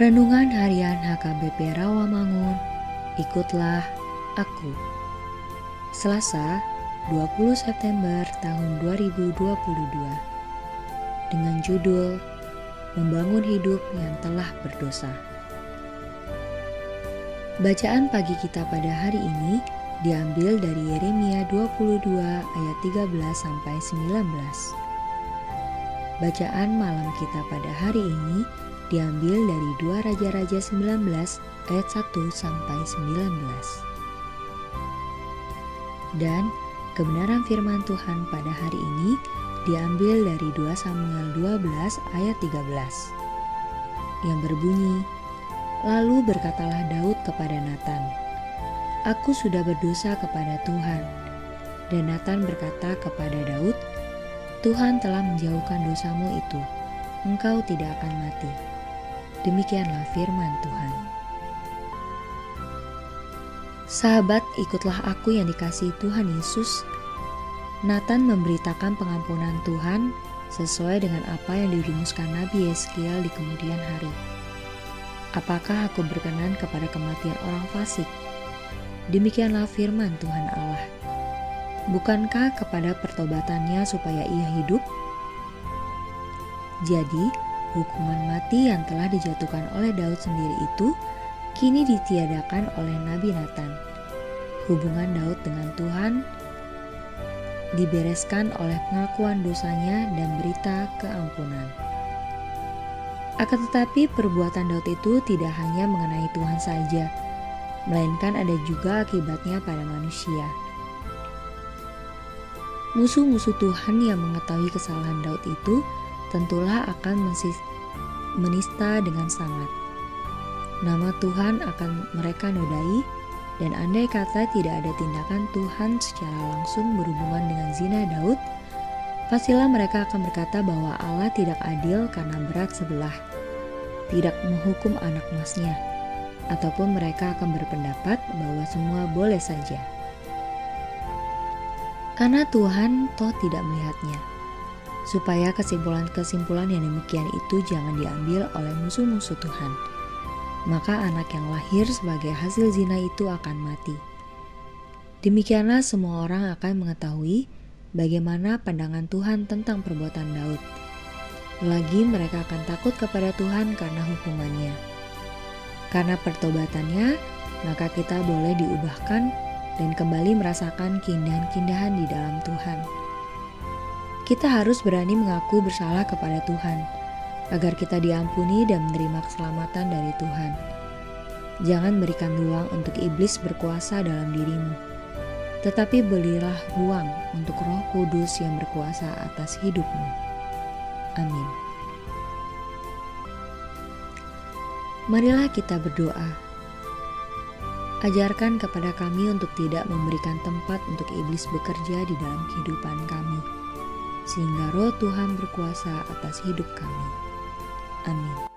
Renungan Harian HKBP Rawamangun, ikutlah aku. Selasa, 20 September tahun 2022. Dengan judul Membangun Hidup yang Telah Berdosa. Bacaan pagi kita pada hari ini diambil dari Yeremia 22 ayat 13 sampai 19. Bacaan malam kita pada hari ini diambil dari 2 Raja-Raja 19 ayat 1 sampai 19. Dan kebenaran firman Tuhan pada hari ini diambil dari 2 Samuel 12 ayat 13 yang berbunyi Lalu berkatalah Daud kepada Nathan Aku sudah berdosa kepada Tuhan dan Nathan berkata kepada Daud Tuhan telah menjauhkan dosamu itu engkau tidak akan mati Demikianlah firman Tuhan. Sahabat, ikutlah aku yang dikasih Tuhan Yesus. Nathan memberitakan pengampunan Tuhan sesuai dengan apa yang dirumuskan Nabi Yeskiel di kemudian hari. Apakah aku berkenan kepada kematian orang fasik? Demikianlah firman Tuhan Allah. Bukankah kepada pertobatannya supaya ia hidup? Jadi, Hukuman mati yang telah dijatuhkan oleh Daud sendiri itu kini ditiadakan oleh Nabi Nathan. Hubungan Daud dengan Tuhan dibereskan oleh pengakuan dosanya dan berita keampunan. Akan tetapi perbuatan Daud itu tidak hanya mengenai Tuhan saja, melainkan ada juga akibatnya pada manusia. Musuh-musuh Tuhan yang mengetahui kesalahan Daud itu tentulah akan menista dengan sangat. Nama Tuhan akan mereka nodai, dan andai kata tidak ada tindakan Tuhan secara langsung berhubungan dengan zina Daud, pastilah mereka akan berkata bahwa Allah tidak adil karena berat sebelah, tidak menghukum anak emasnya, ataupun mereka akan berpendapat bahwa semua boleh saja. Karena Tuhan toh tidak melihatnya, supaya kesimpulan-kesimpulan yang demikian itu jangan diambil oleh musuh-musuh Tuhan. Maka anak yang lahir sebagai hasil zina itu akan mati. Demikianlah semua orang akan mengetahui bagaimana pandangan Tuhan tentang perbuatan Daud. Lagi mereka akan takut kepada Tuhan karena hukumannya. Karena pertobatannya, maka kita boleh diubahkan dan kembali merasakan keindahan-keindahan di dalam Tuhan kita harus berani mengaku bersalah kepada Tuhan, agar kita diampuni dan menerima keselamatan dari Tuhan. Jangan berikan ruang untuk iblis berkuasa dalam dirimu, tetapi berilah ruang untuk Roh Kudus yang berkuasa atas hidupmu. Amin. Marilah kita berdoa. Ajarkan kepada kami untuk tidak memberikan tempat untuk iblis bekerja di dalam kehidupan kami sehingga roh Tuhan berkuasa atas hidup kami. Amin.